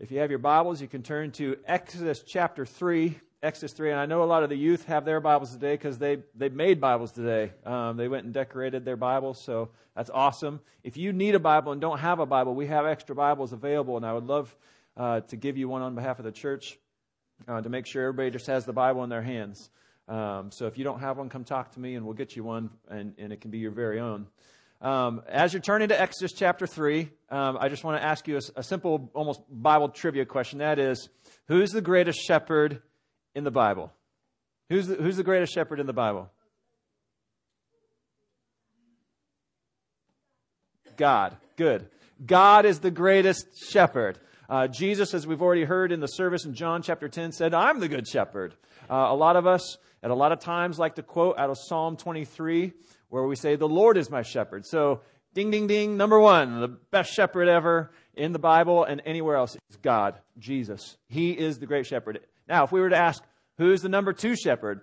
If you have your Bibles, you can turn to Exodus chapter 3. Exodus 3, and I know a lot of the youth have their Bibles today because they, they made Bibles today. Um, they went and decorated their Bibles, so that's awesome. If you need a Bible and don't have a Bible, we have extra Bibles available, and I would love uh, to give you one on behalf of the church uh, to make sure everybody just has the Bible in their hands. Um, so if you don't have one, come talk to me, and we'll get you one, and, and it can be your very own. Um, as you're turning to Exodus chapter 3, um, I just want to ask you a, a, simple, almost Bible trivia question. That is, who's the greatest shepherd in the Bible? Who's the, who's the greatest shepherd in the Bible? God. Good. God is the greatest shepherd. Uh, Jesus, as we've already heard in the service in John chapter 10, said, I'm the good shepherd. Uh, a lot of us, at a lot of times, like to quote out of Psalm 23, where we say, The Lord is my shepherd. So, ding, ding, ding, number one, the best shepherd ever in the Bible and anywhere else is God, Jesus. He is the great shepherd. Now, if we were to ask, who's the number two shepherd?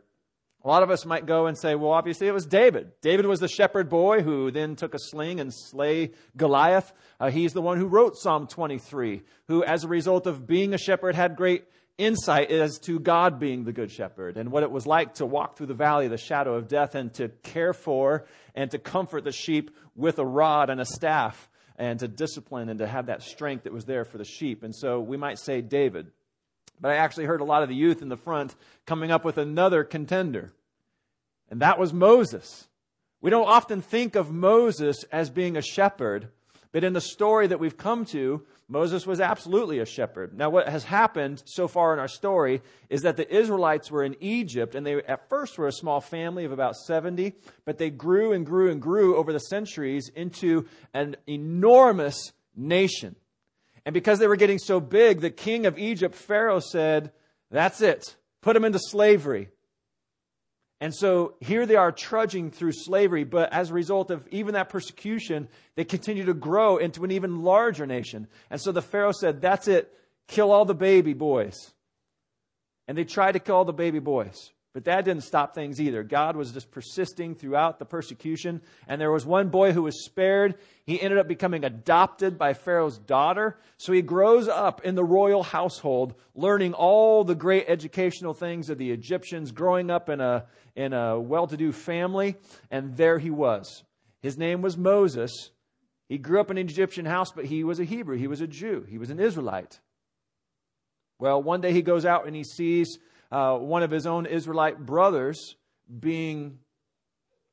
A lot of us might go and say, well, obviously it was David. David was the shepherd boy who then took a sling and slay Goliath. Uh, he's the one who wrote Psalm 23, who, as a result of being a shepherd, had great insight as to God being the good shepherd and what it was like to walk through the valley of the shadow of death and to care for and to comfort the sheep with a rod and a staff and to discipline and to have that strength that was there for the sheep. And so we might say David. But I actually heard a lot of the youth in the front coming up with another contender, and that was Moses. We don't often think of Moses as being a shepherd, but in the story that we've come to, Moses was absolutely a shepherd. Now, what has happened so far in our story is that the Israelites were in Egypt, and they at first were a small family of about 70, but they grew and grew and grew over the centuries into an enormous nation. And because they were getting so big, the king of Egypt, Pharaoh, said, That's it. Put them into slavery. And so here they are trudging through slavery, but as a result of even that persecution, they continue to grow into an even larger nation. And so the Pharaoh said, That's it. Kill all the baby boys. And they tried to kill all the baby boys. But that didn't stop things either. God was just persisting throughout the persecution. And there was one boy who was spared. He ended up becoming adopted by Pharaoh's daughter. So he grows up in the royal household, learning all the great educational things of the Egyptians, growing up in a, in a well to do family. And there he was. His name was Moses. He grew up in an Egyptian house, but he was a Hebrew. He was a Jew. He was an Israelite. Well, one day he goes out and he sees uh, one of his own Israelite brothers being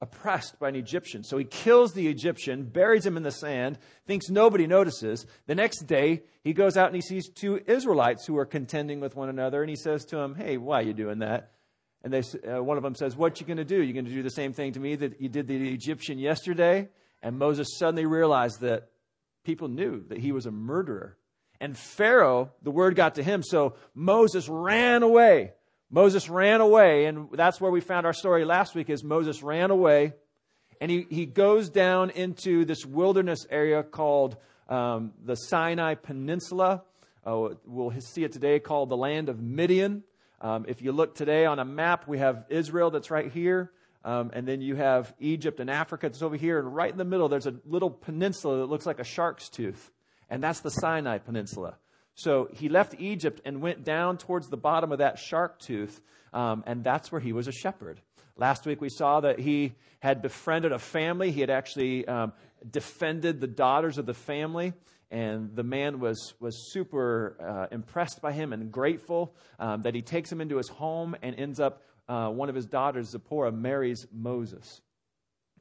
oppressed by an Egyptian. So he kills the Egyptian, buries him in the sand, thinks nobody notices. The next day, he goes out and he sees two Israelites who are contending with one another, and he says to them, Hey, why are you doing that? And they, uh, one of them says, What you going to do? You're going to do the same thing to me that you did the Egyptian yesterday? And Moses suddenly realized that people knew that he was a murderer. And Pharaoh, the word got to him, so Moses ran away Moses ran away, and that's where we found our story last week is Moses ran away, and he, he goes down into this wilderness area called um, the Sinai Peninsula. Uh, we'll see it today called the land of Midian. Um, if you look today on a map, we have Israel that's right here. Um, and then you have Egypt and Africa that's over here. And right in the middle, there's a little peninsula that looks like a shark's tooth. And that's the Sinai Peninsula. So he left Egypt and went down towards the bottom of that shark tooth, um, and that's where he was a shepherd. Last week we saw that he had befriended a family. He had actually um, defended the daughters of the family, and the man was, was super uh, impressed by him and grateful um, that he takes him into his home and ends up, uh, one of his daughters, Zipporah, marries Moses.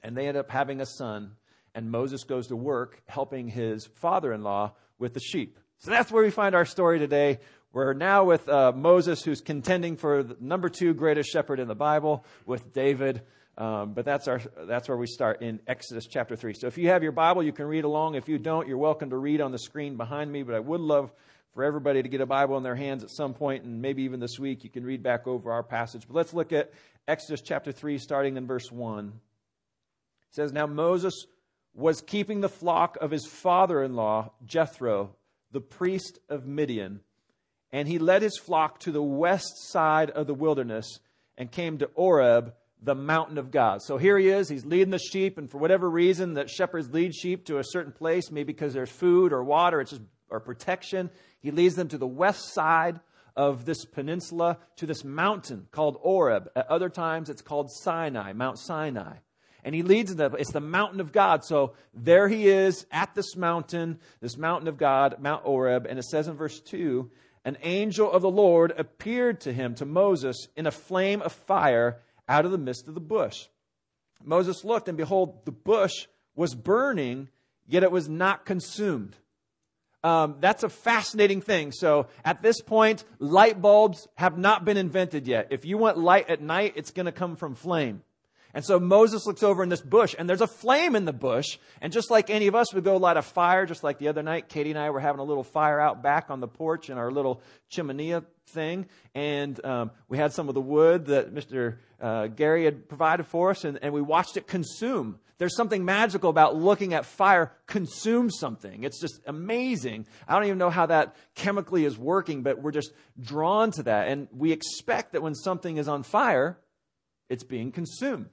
And they end up having a son, and Moses goes to work helping his father in law with the sheep. So that's where we find our story today. We're now with uh, Moses, who's contending for the number two greatest shepherd in the Bible, with David. Um, but that's, our, that's where we start in Exodus chapter 3. So if you have your Bible, you can read along. If you don't, you're welcome to read on the screen behind me. But I would love for everybody to get a Bible in their hands at some point, and maybe even this week you can read back over our passage. But let's look at Exodus chapter 3, starting in verse 1. It says, Now Moses was keeping the flock of his father in law, Jethro the priest of Midian, and he led his flock to the west side of the wilderness and came to Horeb, the mountain of God. So here he is, he's leading the sheep, and for whatever reason that shepherds lead sheep to a certain place, maybe because there's food or water, it's just or protection. He leads them to the west side of this peninsula to this mountain called Horeb. At other times, it's called Sinai, Mount Sinai. And he leads them, it's the mountain of God. So there he is at this mountain, this mountain of God, Mount Horeb. And it says in verse 2 an angel of the Lord appeared to him, to Moses, in a flame of fire out of the midst of the bush. Moses looked, and behold, the bush was burning, yet it was not consumed. Um, that's a fascinating thing. So at this point, light bulbs have not been invented yet. If you want light at night, it's going to come from flame. And so Moses looks over in this bush, and there's a flame in the bush. And just like any of us would go light a fire, just like the other night, Katie and I were having a little fire out back on the porch in our little chimenea thing. And um, we had some of the wood that Mr. Uh, Gary had provided for us, and, and we watched it consume. There's something magical about looking at fire consume something. It's just amazing. I don't even know how that chemically is working, but we're just drawn to that. And we expect that when something is on fire, it's being consumed.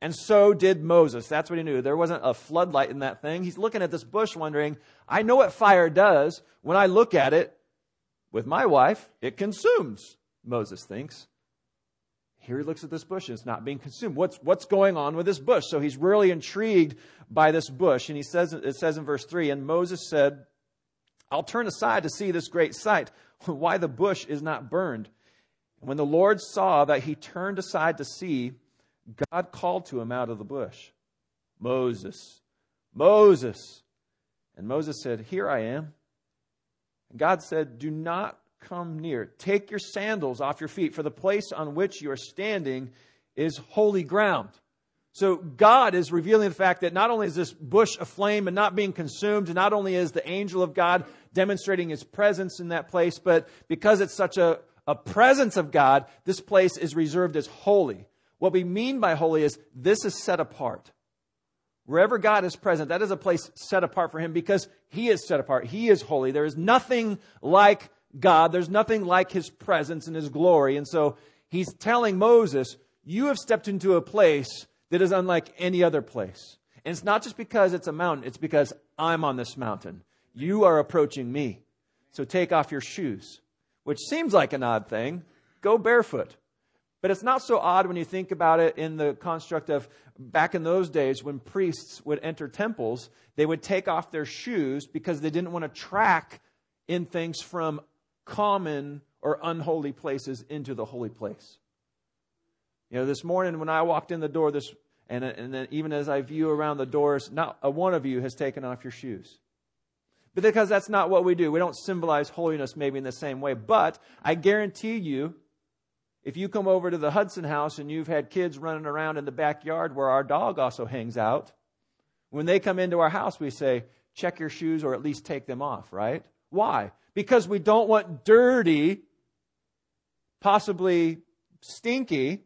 And so did Moses. That's what he knew. There wasn't a floodlight in that thing. He's looking at this bush wondering, I know what fire does. When I look at it with my wife, it consumes, Moses thinks. Here he looks at this bush and it's not being consumed. What's, what's going on with this bush? So he's really intrigued by this bush. And he says, it says in verse 3 And Moses said, I'll turn aside to see this great sight, why the bush is not burned. When the Lord saw that he turned aside to see, God called to him out of the bush, Moses, Moses. And Moses said, Here I am. And God said, Do not come near. Take your sandals off your feet, for the place on which you are standing is holy ground. So God is revealing the fact that not only is this bush aflame and not being consumed, and not only is the angel of God demonstrating his presence in that place, but because it's such a, a presence of God, this place is reserved as holy. What we mean by holy is this is set apart. Wherever God is present, that is a place set apart for him because he is set apart. He is holy. There is nothing like God. There's nothing like his presence and his glory. And so he's telling Moses, you have stepped into a place that is unlike any other place. And it's not just because it's a mountain, it's because I'm on this mountain. You are approaching me. So take off your shoes, which seems like an odd thing. Go barefoot. But it's not so odd when you think about it in the construct of back in those days when priests would enter temples, they would take off their shoes because they didn't want to track in things from common or unholy places into the holy place. You know, this morning when I walked in the door, this and, and then even as I view around the doors, not a one of you has taken off your shoes. But because that's not what we do, we don't symbolize holiness maybe in the same way. But I guarantee you if you come over to the Hudson house and you've had kids running around in the backyard where our dog also hangs out, when they come into our house, we say, check your shoes or at least take them off, right? Why? Because we don't want dirty, possibly stinky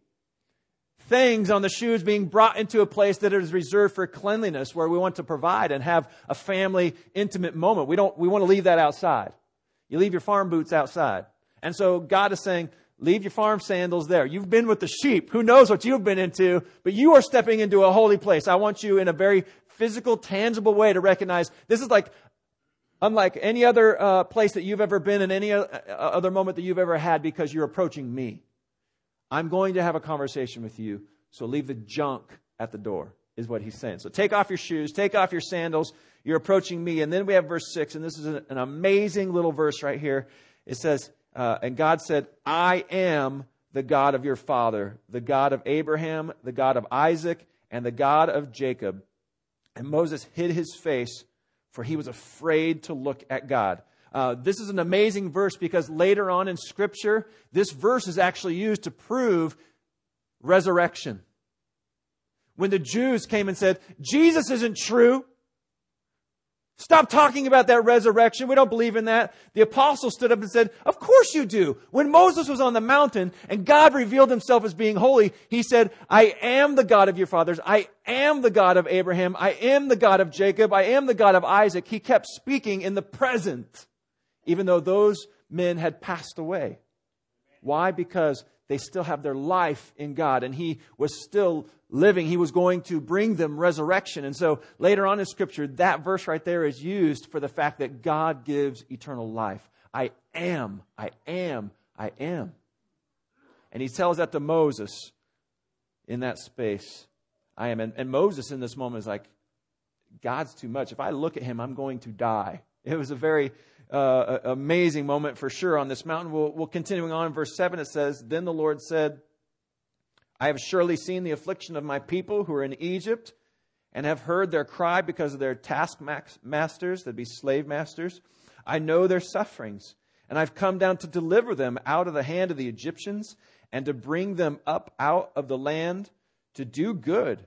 things on the shoes being brought into a place that is reserved for cleanliness where we want to provide and have a family intimate moment. We don't, we want to leave that outside. You leave your farm boots outside. And so God is saying, Leave your farm sandals there. You've been with the sheep. Who knows what you've been into, but you are stepping into a holy place. I want you in a very physical, tangible way to recognize this is like unlike any other uh, place that you've ever been in any uh, other moment that you've ever had because you're approaching me. I'm going to have a conversation with you, so leave the junk at the door, is what he's saying. So take off your shoes, take off your sandals. You're approaching me. And then we have verse 6, and this is an amazing little verse right here. It says, uh, and God said, I am the God of your father, the God of Abraham, the God of Isaac, and the God of Jacob. And Moses hid his face, for he was afraid to look at God. Uh, this is an amazing verse because later on in Scripture, this verse is actually used to prove resurrection. When the Jews came and said, Jesus isn't true, Stop talking about that resurrection. We don't believe in that. The apostle stood up and said, Of course you do. When Moses was on the mountain and God revealed himself as being holy, he said, I am the God of your fathers. I am the God of Abraham. I am the God of Jacob. I am the God of Isaac. He kept speaking in the present, even though those men had passed away. Why? Because they still have their life in God. And he was still living. He was going to bring them resurrection. And so later on in Scripture, that verse right there is used for the fact that God gives eternal life. I am, I am, I am. And he tells that to Moses in that space. I am. And, and Moses in this moment is like, God's too much. If I look at him, I'm going to die. It was a very uh, amazing moment for sure on this mountain. We'll, we'll continuing on in verse 7, it says, Then the Lord said, I have surely seen the affliction of my people who are in Egypt and have heard their cry because of their taskmasters, that be slave masters. I know their sufferings, and I've come down to deliver them out of the hand of the Egyptians and to bring them up out of the land to do good,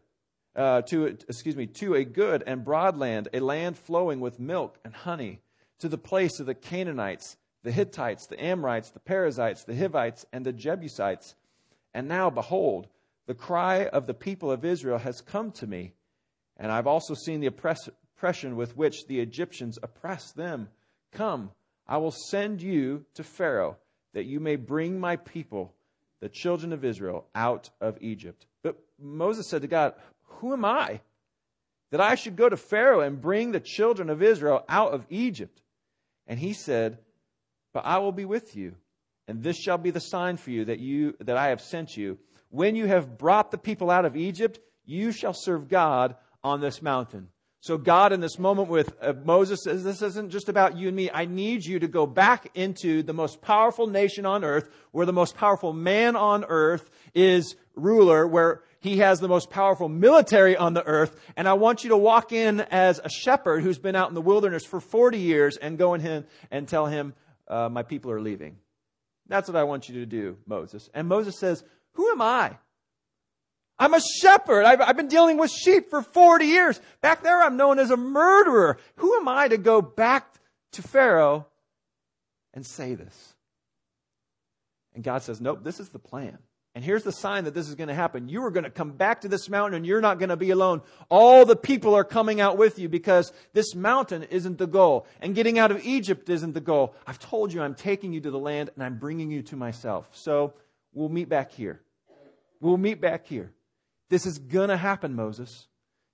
uh, to excuse me, to a good and broad land, a land flowing with milk and honey, to the place of the Canaanites, the Hittites, the Amorites, the Perizzites, the Hivites, and the Jebusites. And now, behold, the cry of the people of Israel has come to me, and I've also seen the oppression with which the Egyptians oppress them. Come, I will send you to Pharaoh, that you may bring my people, the children of Israel, out of Egypt. But Moses said to God, Who am I? That I should go to Pharaoh and bring the children of Israel out of Egypt. And he said, But I will be with you, and this shall be the sign for you that you that I have sent you. When you have brought the people out of Egypt, you shall serve God on this mountain. So God in this moment with uh, Moses says, this isn't just about you and me. I need you to go back into the most powerful nation on earth, where the most powerful man on earth is ruler, where he has the most powerful military on the earth. And I want you to walk in as a shepherd who's been out in the wilderness for 40 years and go in him and tell him, uh, my people are leaving. That's what I want you to do, Moses. And Moses says, who am I? I'm a shepherd. I've, I've, been dealing with sheep for 40 years. Back there, I'm known as a murderer. Who am I to go back to Pharaoh and say this? And God says, Nope, this is the plan. And here's the sign that this is going to happen. You are going to come back to this mountain and you're not going to be alone. All the people are coming out with you because this mountain isn't the goal. And getting out of Egypt isn't the goal. I've told you I'm taking you to the land and I'm bringing you to myself. So we'll meet back here. We'll meet back here. This is going to happen, Moses.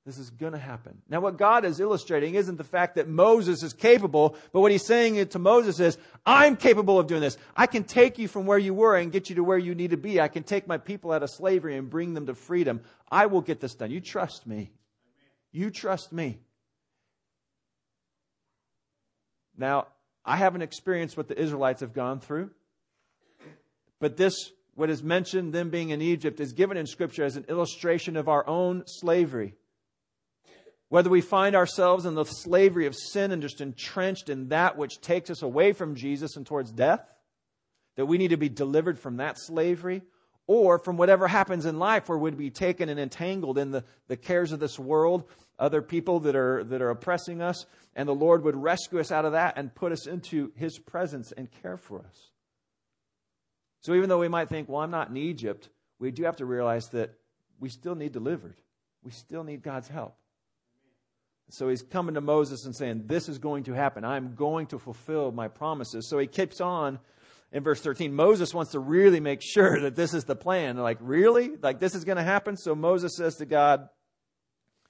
This is going to happen. Now, what God is illustrating isn't the fact that Moses is capable, but what he's saying to Moses is, I'm capable of doing this. I can take you from where you were and get you to where you need to be. I can take my people out of slavery and bring them to freedom. I will get this done. You trust me. You trust me. Now, I haven't experienced what the Israelites have gone through, but this, what is mentioned, them being in Egypt, is given in Scripture as an illustration of our own slavery. Whether we find ourselves in the slavery of sin and just entrenched in that which takes us away from Jesus and towards death, that we need to be delivered from that slavery, or from whatever happens in life where we'd be taken and entangled in the, the cares of this world, other people that are, that are oppressing us, and the Lord would rescue us out of that and put us into His presence and care for us. So even though we might think, well, I'm not in Egypt, we do have to realize that we still need delivered. We still need God's help. So he's coming to Moses and saying, This is going to happen. I'm going to fulfill my promises. So he keeps on in verse 13. Moses wants to really make sure that this is the plan. Like, really? Like, this is going to happen? So Moses says to God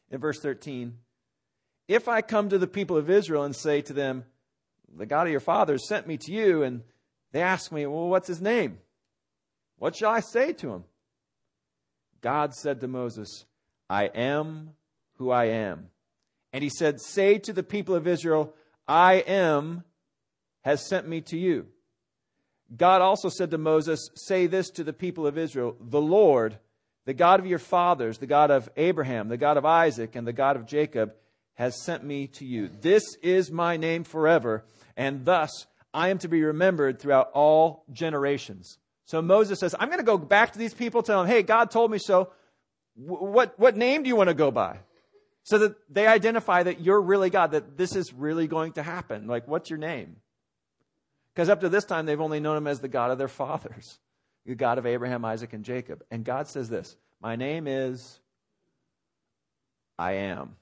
in verse 13, If I come to the people of Israel and say to them, The God of your fathers sent me to you, and they ask me, Well, what's his name? What shall I say to him? God said to Moses, I am who I am. And he said, Say to the people of Israel, I am has sent me to you. God also said to Moses, Say this to the people of Israel The Lord, the God of your fathers, the God of Abraham, the God of Isaac, and the God of Jacob, has sent me to you. This is my name forever, and thus I am to be remembered throughout all generations. So Moses says, I'm going to go back to these people, tell them, hey, God told me so. What, what name do you want to go by? So that they identify that you're really God, that this is really going to happen. Like, what's your name? Because up to this time, they've only known him as the God of their fathers, the God of Abraham, Isaac, and Jacob. And God says this My name is I am.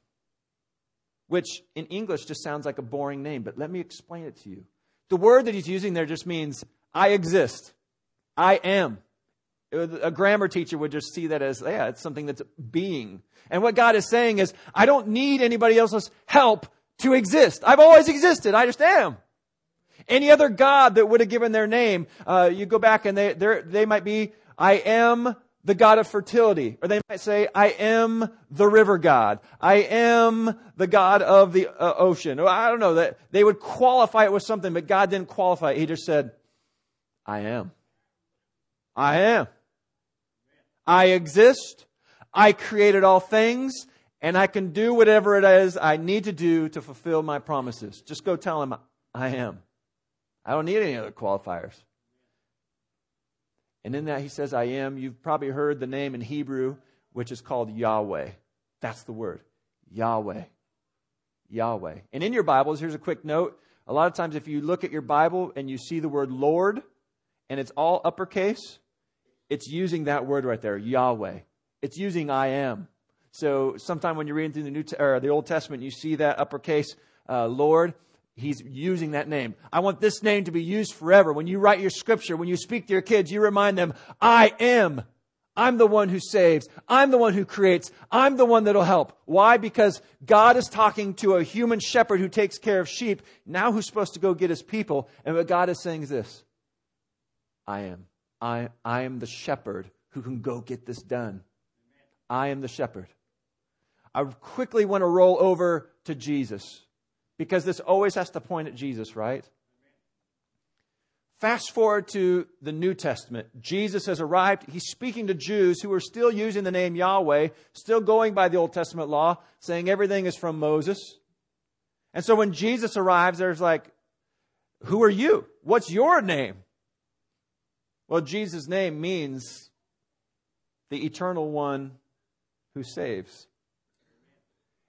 Which in English just sounds like a boring name, but let me explain it to you. The word that he's using there just means I exist. I am. A grammar teacher would just see that as, yeah, it's something that's being. And what God is saying is, I don't need anybody else's help to exist. I've always existed. I just am. Any other God that would have given their name, uh, you go back and they, they might be, I am the God of fertility. Or they might say, I am the river God. I am the God of the uh, ocean. Or I don't know that they would qualify it with something, but God didn't qualify it. He just said, I am. I am. I exist. I created all things and I can do whatever it is I need to do to fulfill my promises. Just go tell him I am. I don't need any other qualifiers. And in that he says, I am. You've probably heard the name in Hebrew, which is called Yahweh. That's the word. Yahweh. Yahweh. And in your Bibles, here's a quick note. A lot of times, if you look at your Bible and you see the word Lord and it's all uppercase, it's using that word right there, Yahweh. It's using I am. So sometime when you're reading through the New or the Old Testament, you see that uppercase uh, Lord. He's using that name. I want this name to be used forever. When you write your scripture, when you speak to your kids, you remind them, I am. I'm the one who saves. I'm the one who creates. I'm the one that'll help. Why? Because God is talking to a human shepherd who takes care of sheep, now who's supposed to go get his people. And what God is saying is this I am. I, I am the shepherd who can go get this done. I am the shepherd. I quickly want to roll over to Jesus because this always has to point at Jesus, right? Fast forward to the New Testament. Jesus has arrived. He's speaking to Jews who are still using the name Yahweh, still going by the Old Testament law, saying everything is from Moses. And so when Jesus arrives, there's like, Who are you? What's your name? Well, Jesus' name means the eternal one who saves.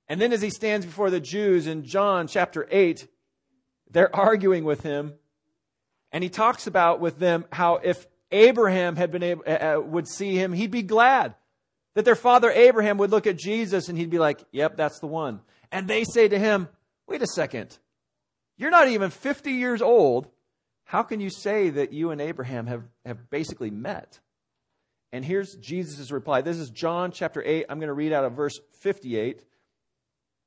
And then as he stands before the Jews in John chapter 8, they're arguing with him. And he talks about with them how if Abraham had been able, uh, uh would see him, he'd be glad that their father Abraham would look at Jesus and he'd be like, yep, that's the one. And they say to him, wait a second. You're not even 50 years old how can you say that you and Abraham have, have basically met? And here's Jesus' reply. This is John chapter 8. I'm going to read out of verse 58.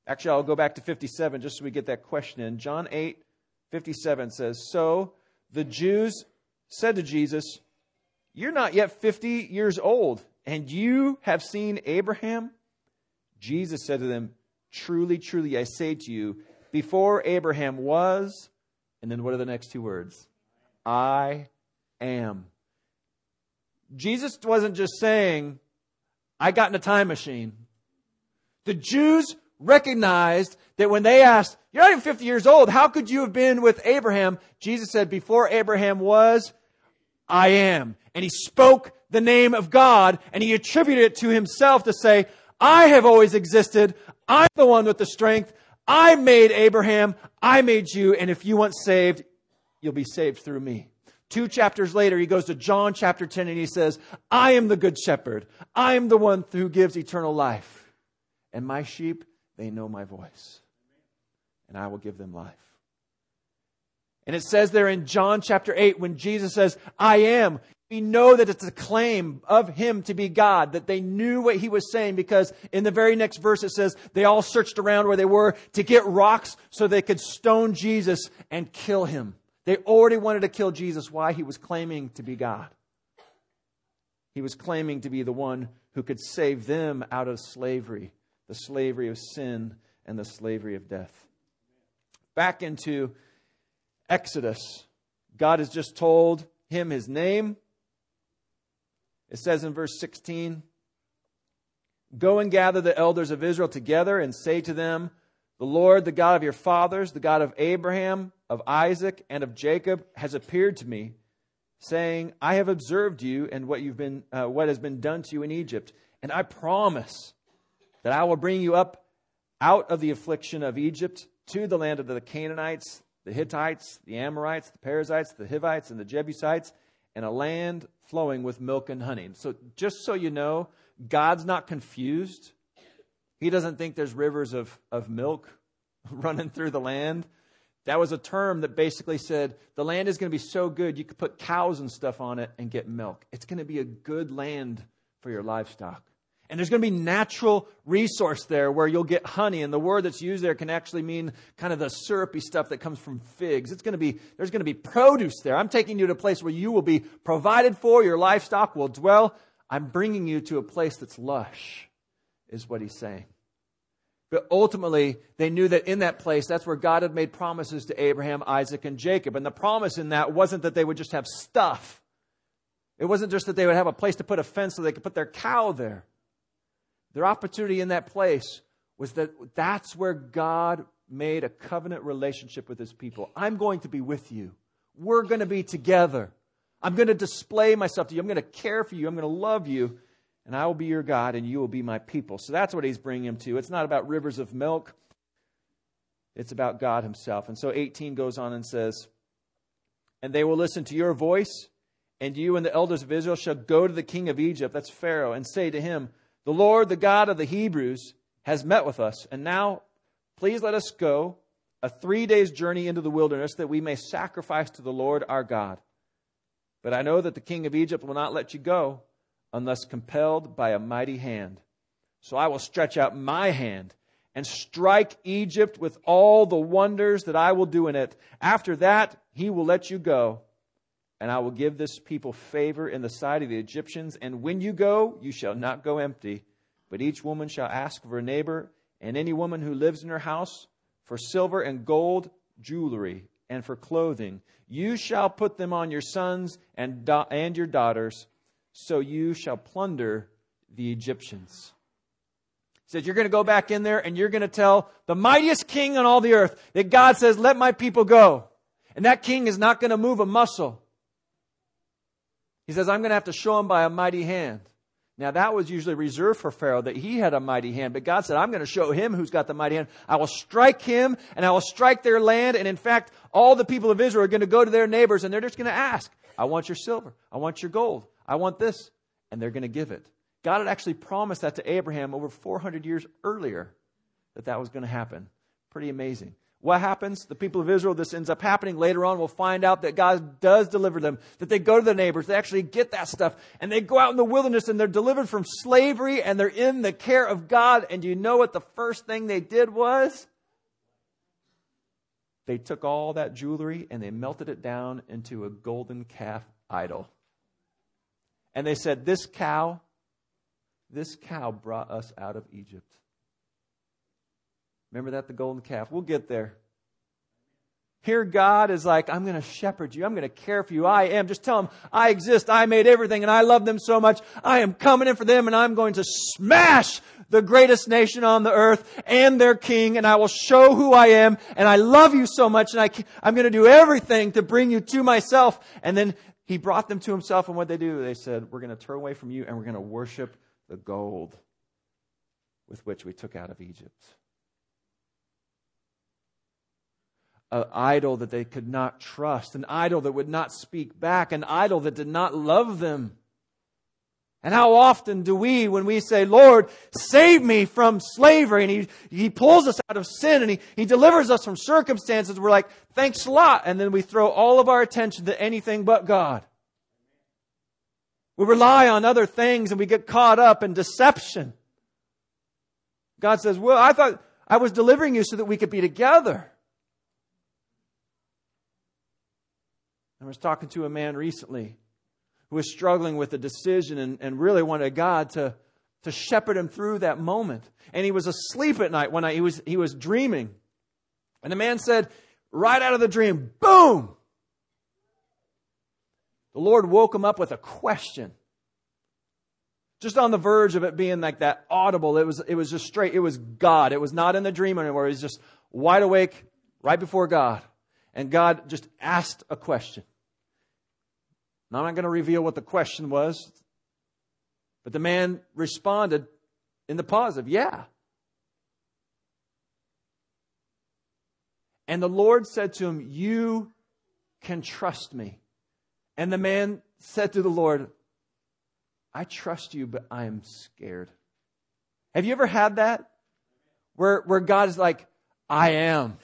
Actually, I'll go back to 57 just so we get that question in. John 8, 57 says, So the Jews said to Jesus, You're not yet 50 years old, and you have seen Abraham? Jesus said to them, Truly, truly, I say to you, before Abraham was, and then what are the next two words? I am. Jesus wasn't just saying, I got in a time machine. The Jews recognized that when they asked, You're not even 50 years old, how could you have been with Abraham? Jesus said, Before Abraham was, I am. And he spoke the name of God and he attributed it to himself to say, I have always existed. I'm the one with the strength. I made Abraham. I made you. And if you want saved, you'll be saved through me. Two chapters later, he goes to John chapter 10 and he says, I am the good shepherd. I am the one who gives eternal life. And my sheep, they know my voice. And I will give them life. And it says there in John chapter 8, when Jesus says, I am, we know that it's a claim of him to be God, that they knew what he was saying because in the very next verse it says they all searched around where they were to get rocks so they could stone Jesus and kill him. They already wanted to kill Jesus. Why? He was claiming to be God. He was claiming to be the one who could save them out of slavery, the slavery of sin and the slavery of death. Back into Exodus, God has just told him his name. It says in verse 16 Go and gather the elders of Israel together and say to them, The Lord, the God of your fathers, the God of Abraham, of Isaac, and of Jacob, has appeared to me, saying, I have observed you and what, you've been, uh, what has been done to you in Egypt, and I promise that I will bring you up out of the affliction of Egypt to the land of the Canaanites, the Hittites, the Amorites, the Perizzites, the Hivites, and the Jebusites and a land flowing with milk and honey. So, just so you know, God's not confused. He doesn't think there's rivers of, of milk running through the land. That was a term that basically said the land is going to be so good you could put cows and stuff on it and get milk. It's going to be a good land for your livestock. And there's going to be natural resource there where you'll get honey. And the word that's used there can actually mean kind of the syrupy stuff that comes from figs. It's going to be, there's going to be produce there. I'm taking you to a place where you will be provided for. Your livestock will dwell. I'm bringing you to a place that's lush, is what he's saying. But ultimately, they knew that in that place, that's where God had made promises to Abraham, Isaac, and Jacob. And the promise in that wasn't that they would just have stuff. It wasn't just that they would have a place to put a fence so they could put their cow there. Their opportunity in that place was that that's where God made a covenant relationship with his people. I'm going to be with you. We're going to be together. I'm going to display myself to you. I'm going to care for you. I'm going to love you and I will be your God, and you will be my people. So that's what he's bringing him to. It's not about rivers of milk, it's about God himself. And so 18 goes on and says, And they will listen to your voice, and you and the elders of Israel shall go to the king of Egypt, that's Pharaoh, and say to him, The Lord, the God of the Hebrews, has met with us, and now please let us go a three days' journey into the wilderness that we may sacrifice to the Lord our God. But I know that the king of Egypt will not let you go unless compelled by a mighty hand. So I will stretch out my hand and strike Egypt with all the wonders that I will do in it. After that, he will let you go, and I will give this people favor in the sight of the Egyptians. And when you go, you shall not go empty, but each woman shall ask of her neighbor, and any woman who lives in her house, for silver and gold, jewelry, and for clothing. You shall put them on your sons and, and your daughters so you shall plunder the Egyptians. He says, You're going to go back in there and you're going to tell the mightiest king on all the earth that God says, Let my people go. And that king is not going to move a muscle. He says, I'm going to have to show him by a mighty hand. Now, that was usually reserved for Pharaoh, that he had a mighty hand. But God said, I'm going to show him who's got the mighty hand. I will strike him, and I will strike their land. And in fact, all the people of Israel are going to go to their neighbors, and they're just going to ask, I want your silver. I want your gold. I want this. And they're going to give it. God had actually promised that to Abraham over 400 years earlier that that was going to happen. Pretty amazing. What happens? The people of Israel, this ends up happening later on. We'll find out that God does deliver them, that they go to their neighbors, they actually get that stuff, and they go out in the wilderness and they're delivered from slavery and they're in the care of God. And you know what the first thing they did was? They took all that jewelry and they melted it down into a golden calf idol. And they said, This cow, this cow brought us out of Egypt. Remember that, the golden calf? We'll get there. Here, God is like, I'm going to shepherd you. I'm going to care for you. I am. Just tell them, I exist. I made everything and I love them so much. I am coming in for them and I'm going to smash the greatest nation on the earth and their king and I will show who I am and I love you so much and I, I'm going to do everything to bring you to myself. And then he brought them to himself, and what they do? They said, We're going to turn away from you, and we're going to worship the gold with which we took out of Egypt. An idol that they could not trust, an idol that would not speak back, an idol that did not love them. And how often do we, when we say, Lord, save me from slavery, and He, he pulls us out of sin and he, he delivers us from circumstances, we're like, thanks a lot. And then we throw all of our attention to anything but God. We rely on other things and we get caught up in deception. God says, Well, I thought I was delivering you so that we could be together. I was talking to a man recently who was struggling with a decision and, and really wanted God to, to shepherd him through that moment. And he was asleep at night one night. He was, he was dreaming. And the man said, right out of the dream, boom! The Lord woke him up with a question. Just on the verge of it being like that audible. It was, it was just straight. It was God. It was not in the dream anymore. It was just wide awake right before God. And God just asked a question. Now, I'm not going to reveal what the question was, but the man responded in the positive, yeah. And the Lord said to him, You can trust me. And the man said to the Lord, I trust you, but I am scared. Have you ever had that? Where, where God is like, I am.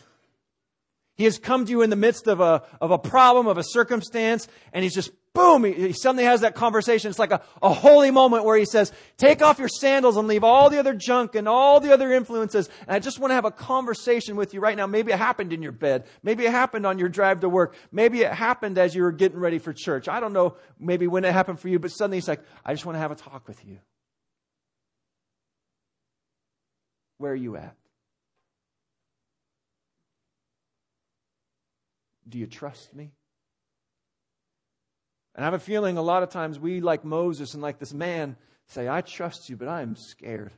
He has come to you in the midst of a, of a problem, of a circumstance, and he's just boom, he, he suddenly has that conversation. It's like a, a holy moment where he says, take off your sandals and leave all the other junk and all the other influences. And I just want to have a conversation with you right now. Maybe it happened in your bed. Maybe it happened on your drive to work. Maybe it happened as you were getting ready for church. I don't know maybe when it happened for you, but suddenly he's like, I just want to have a talk with you. Where are you at? Do you trust me? And I have a feeling a lot of times we, like Moses and like this man, say, I trust you, but I am scared.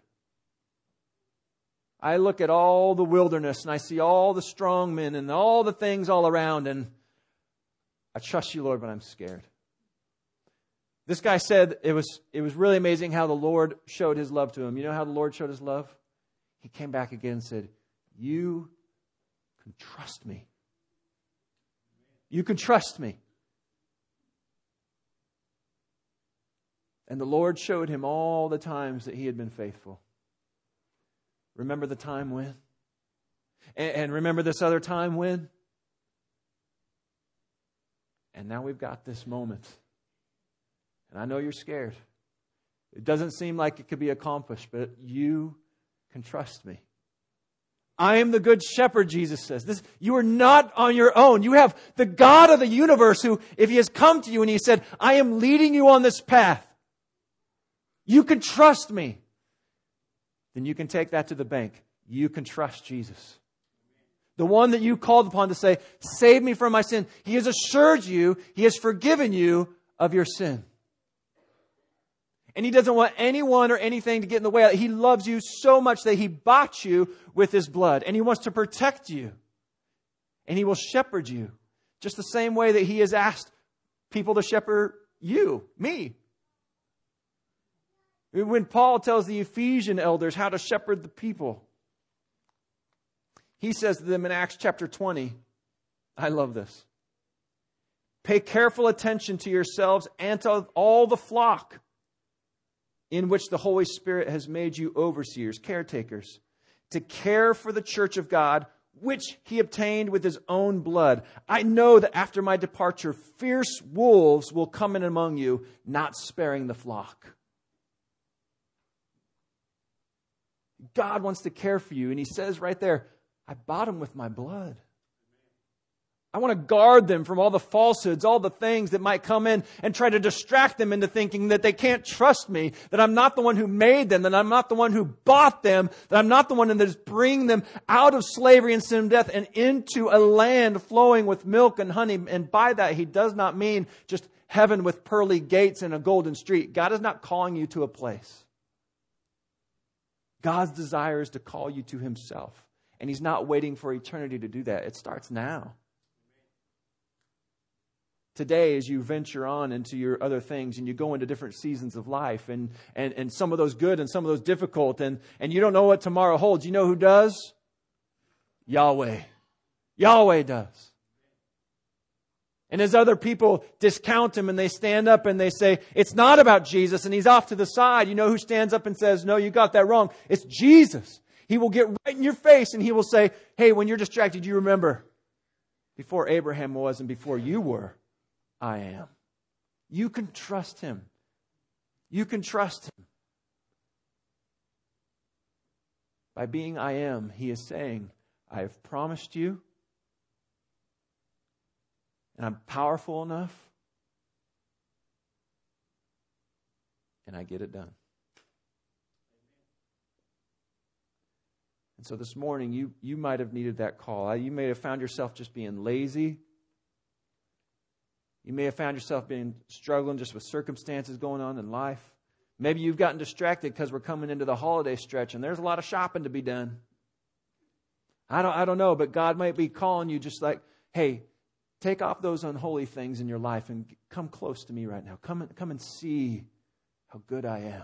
I look at all the wilderness and I see all the strong men and all the things all around, and I trust you, Lord, but I'm scared. This guy said it was, it was really amazing how the Lord showed his love to him. You know how the Lord showed his love? He came back again and said, You can trust me. You can trust me. And the Lord showed him all the times that he had been faithful. Remember the time when? And, remember this other time when? And now we've got this moment. And I know you're scared. It doesn't seem like it could be accomplished, but you can trust me. I am the good shepherd, Jesus says. This, you are not on your own. You have the God of the universe who, if he has come to you and he said, I am leading you on this path, you can trust me. Then you can take that to the bank. You can trust Jesus. The one that you called upon to say, Save me from my sin. He has assured you, He has forgiven you of your sin. And He doesn't want anyone or anything to get in the way. He loves you so much that He bought you with His blood. And He wants to protect you. And He will shepherd you. Just the same way that He has asked people to shepherd you, me. When Paul tells the Ephesian elders how to shepherd the people, he says to them in Acts chapter 20, I love this. Pay careful attention to yourselves and to all the flock in which the Holy Spirit has made you overseers, caretakers, to care for the church of God, which he obtained with his own blood. I know that after my departure, fierce wolves will come in among you, not sparing the flock. God wants to care for you. And he says right there, I bought them with my blood. I want to guard them from all the falsehoods, all the things that might come in and try to distract them into thinking that they can't trust me, that I'm not the one who made them, that I'm not the one who bought them, that I'm not the one that is bringing them out of slavery and sin and death and into a land flowing with milk and honey. And by that, he does not mean just heaven with pearly gates and a golden street. God is not calling you to a place. God's desire is to call you to Himself. And He's not waiting for eternity to do that. It starts now. Today, as you venture on into your other things and you go into different seasons of life, and, and, and some of those good and some of those difficult, and, and you don't know what tomorrow holds, you know who does? Yahweh. Yahweh does. And as other people discount him and they stand up and they say, it's not about Jesus and he's off to the side, you know who stands up and says, no, you got that wrong. It's Jesus. He will get right in your face and he will say, hey, when you're distracted, you remember before Abraham was and before you were, I am. You can trust him. You can trust him. By being I am, he is saying, I have promised you and I'm powerful enough, and I get it done. And so this morning, you, you might have needed that call. You may have found yourself just being lazy. You may have found yourself being struggling just with circumstances going on in life. Maybe you've gotten distracted because we're coming into the holiday stretch and there's a lot of shopping to be done. I don't, I don't know, but God might be calling you just like, hey, Take off those unholy things in your life and come close to me right now. Come and, come and see how good I am.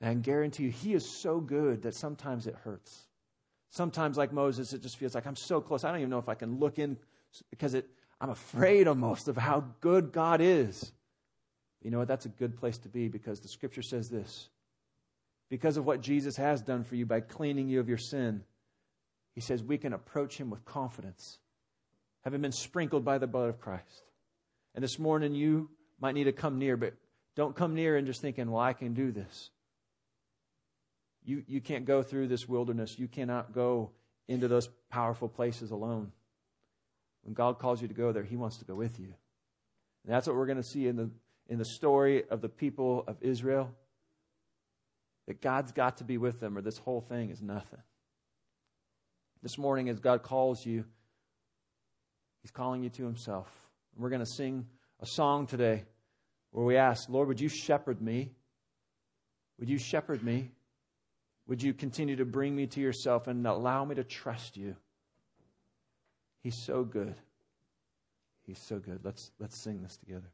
And I guarantee you, He is so good that sometimes it hurts. Sometimes, like Moses, it just feels like I'm so close. I don't even know if I can look in because it, I'm afraid almost of how good God is. You know what? That's a good place to be because the scripture says this. Because of what Jesus has done for you by cleaning you of your sin, he says we can approach him with confidence, having been sprinkled by the blood of Christ. And this morning, you might need to come near, but don't come near and just thinking, well, I can do this. You, you can't go through this wilderness. You cannot go into those powerful places alone. When God calls you to go there, He wants to go with you. And that's what we're going to see in the, in the story of the people of Israel. That God's got to be with them, or this whole thing is nothing. This morning, as God calls you, He's calling you to Himself. We're going to sing a song today where we ask, Lord, would you shepherd me? Would you shepherd me? Would you continue to bring me to yourself and allow me to trust you? He's so good. He's so good. Let's, let's sing this together.